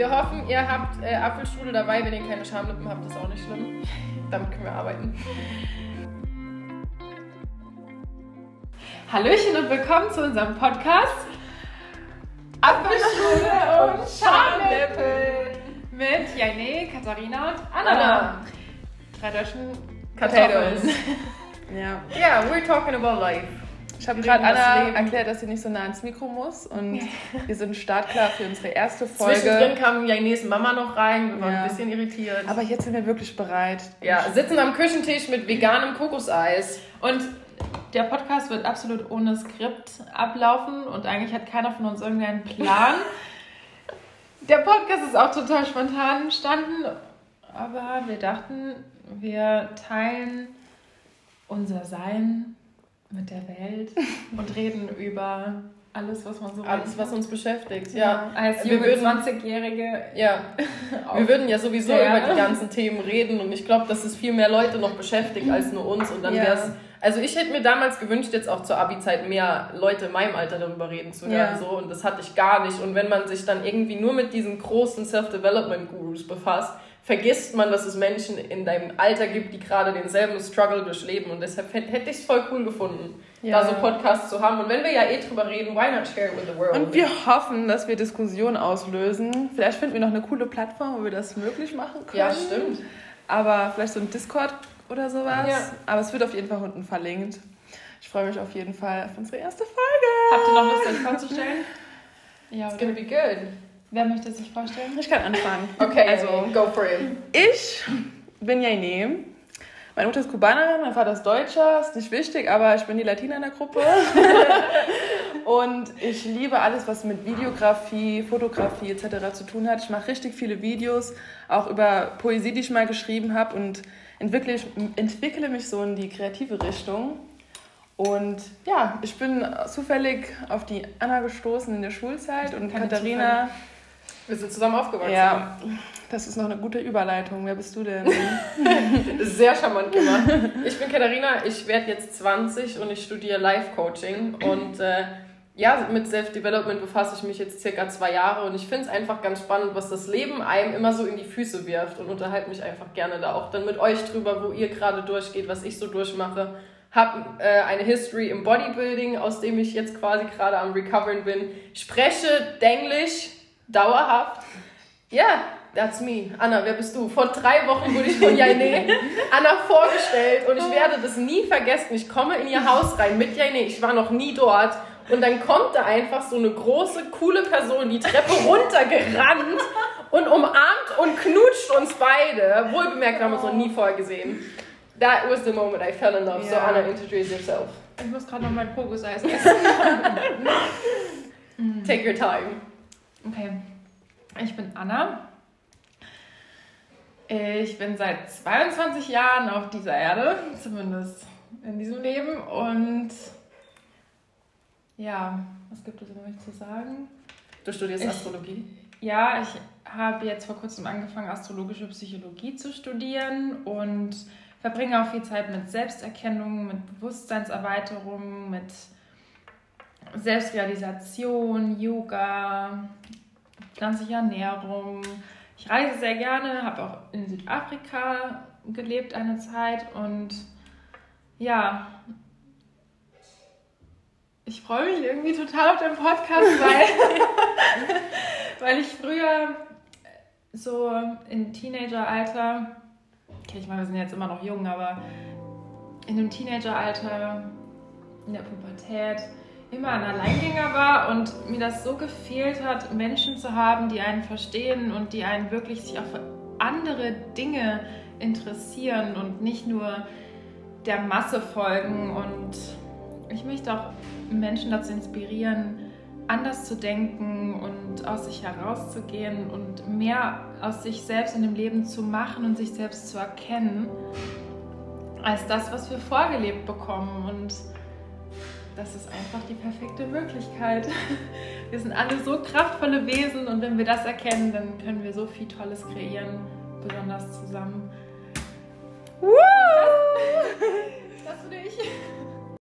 Wir hoffen, ihr habt äh, Apfelstrudel dabei. Wenn ihr keine Schamlippen habt, ist auch nicht schlimm. Damit können wir arbeiten. Hallöchen und willkommen zu unserem Podcast Apfelstrudel und Schamlippen mit Jane, Katharina und Anna. Anna. Drei deutschen Potatoes. Ja. Ja, we're talking about life. Ich habe gerade Anna Leben. erklärt, dass sie nicht so nah ans Mikro muss und wir sind startklar für unsere erste Zwischendrin Folge. kam Janes Mama noch rein. Wir waren Ja. ein bisschen irritiert. Aber jetzt sind wir wirklich bereit. ja, sitzen am Küchentisch mit veganem Kokoseis. Und der Podcast wird absolut ohne Skript ablaufen und eigentlich hat keiner von uns irgendeinen Plan. der Podcast ist auch total spontan entstanden, aber wir dachten, wir teilen unser Sein mit der Welt und reden über alles, was man so Alles, was uns beschäftigt. Ja. als Wir junge würden- 20-Jährige Ja, wir würden ja sowieso Ja. über die ganzen Themen reden und ich glaube, dass es viel mehr Leute noch beschäftigt als nur uns und dann Ja. wäre es. Also ich hätte mir damals gewünscht, jetzt auch zur Abi-Zeit mehr Leute in meinem Alter darüber reden zu hören Ja. so und das hatte ich gar nicht und wenn man sich dann irgendwie nur mit diesen großen Self-Development-Gurus befasst, vergisst man, dass es Menschen in deinem Alter gibt, die gerade denselben Struggle durchleben und deshalb hätte ich es voll cool gefunden, Ja. da so Podcasts zu haben und wenn wir ja eh drüber reden, why not share it with the world? Und wir hoffen, dass wir Diskussionen auslösen. Vielleicht finden wir noch eine coole Plattform, wo wir das möglich machen können. ja, stimmt. Aber vielleicht so ein Discord oder sowas. Ja. Aber es wird auf jeden Fall unten verlinkt. Ich freue mich auf jeden Fall auf unsere erste Folge. Habt ihr noch Lust, euch vorzustellen? Ja, It's gonna be good. Wer möchte sich vorstellen? Ich kann anfangen. Okay, Also, go for it. Ich bin Jane. Meine Mutter ist Kubanerin, mein Vater ist Deutscher, ist nicht wichtig, aber ich bin die Latina in der Gruppe. und ich liebe alles, was mit Videografie, Fotografie etc. zu tun hat. Ich mache richtig viele Videos, auch über Poesie, die ich mal geschrieben habe und entwickle, entwickle mich so in die kreative Richtung. Und ja, ich bin zufällig auf die Anna gestoßen in der Schulzeit und Katharina. Wir sind zusammen aufgewachsen. Ja, das ist noch eine gute Überleitung. Wer bist du denn? Sehr charmant gemacht. Ich bin Katharina, ich werde jetzt 20 und ich studiere Life-Coaching. Und äh, ja, mit Self-Development befasse ich mich jetzt circa zwei Jahre und ich finde es einfach ganz spannend, was das Leben einem immer so in die Füße wirft und unterhalte mich einfach gerne da auch dann mit euch drüber, wo ihr gerade durchgeht, was ich so durchmache. Habe äh, eine History im Bodybuilding, aus dem ich jetzt quasi gerade am Recoveren bin. Spreche Denglisch dauerhaft. Ja, that's me. Anna, wer bist du? Vor drei Wochen wurde ich von Jaine Anna vorgestellt und ich werde das nie vergessen. Ich komme in ihr Haus rein mit Jaine. Ich war noch nie dort. Und dann kommt da einfach so eine große, coole Person die Treppe runtergerannt und umarmt und knutscht uns beide. Wohlbemerkt, wir haben uns noch nie vorher gesehen. That was the moment I fell in love. So Ja. Anna, introduce yourself. Ich muss gerade noch mein Fokus-Eis essen. Take your time. Okay. Ich bin Anna. Ich bin seit 22 Jahren auf dieser Erde, zumindest in diesem Leben. Und ja, was gibt es über mich zu sagen? Du studierst Ich- Astrologie. Ja, ich habe jetzt vor kurzem angefangen, astrologische Psychologie zu studieren und verbringe auch viel Zeit mit Selbsterkennung, mit Bewusstseinserweiterung, mit Selbstrealisation, Yoga, pflanzliche Ernährung. Ich reise sehr gerne, habe auch in Südafrika gelebt eine Zeit und ja, ich freue mich irgendwie total auf den Podcast, weil, weil ich früher so im Teenageralter, okay, ich meine, wir sind jetzt immer noch jung, aber in dem Teenageralter, in der Pubertät, immer ein Alleingänger war und mir das so gefehlt hat, Menschen zu haben, die einen verstehen und die einen wirklich sich auch für andere Dinge interessieren und nicht nur der Masse folgen. Und ich möchte auch Menschen dazu inspirieren, anders zu denken und aus sich herauszugehen und mehr aus sich selbst in dem Leben zu machen und sich selbst zu erkennen, als das, was wir vorgelebt bekommen. Und das ist einfach die perfekte Möglichkeit. Wir sind alle so kraftvolle Wesen und wenn wir das erkennen, dann können wir so viel Tolles kreieren, besonders zusammen. Das, das bin ich.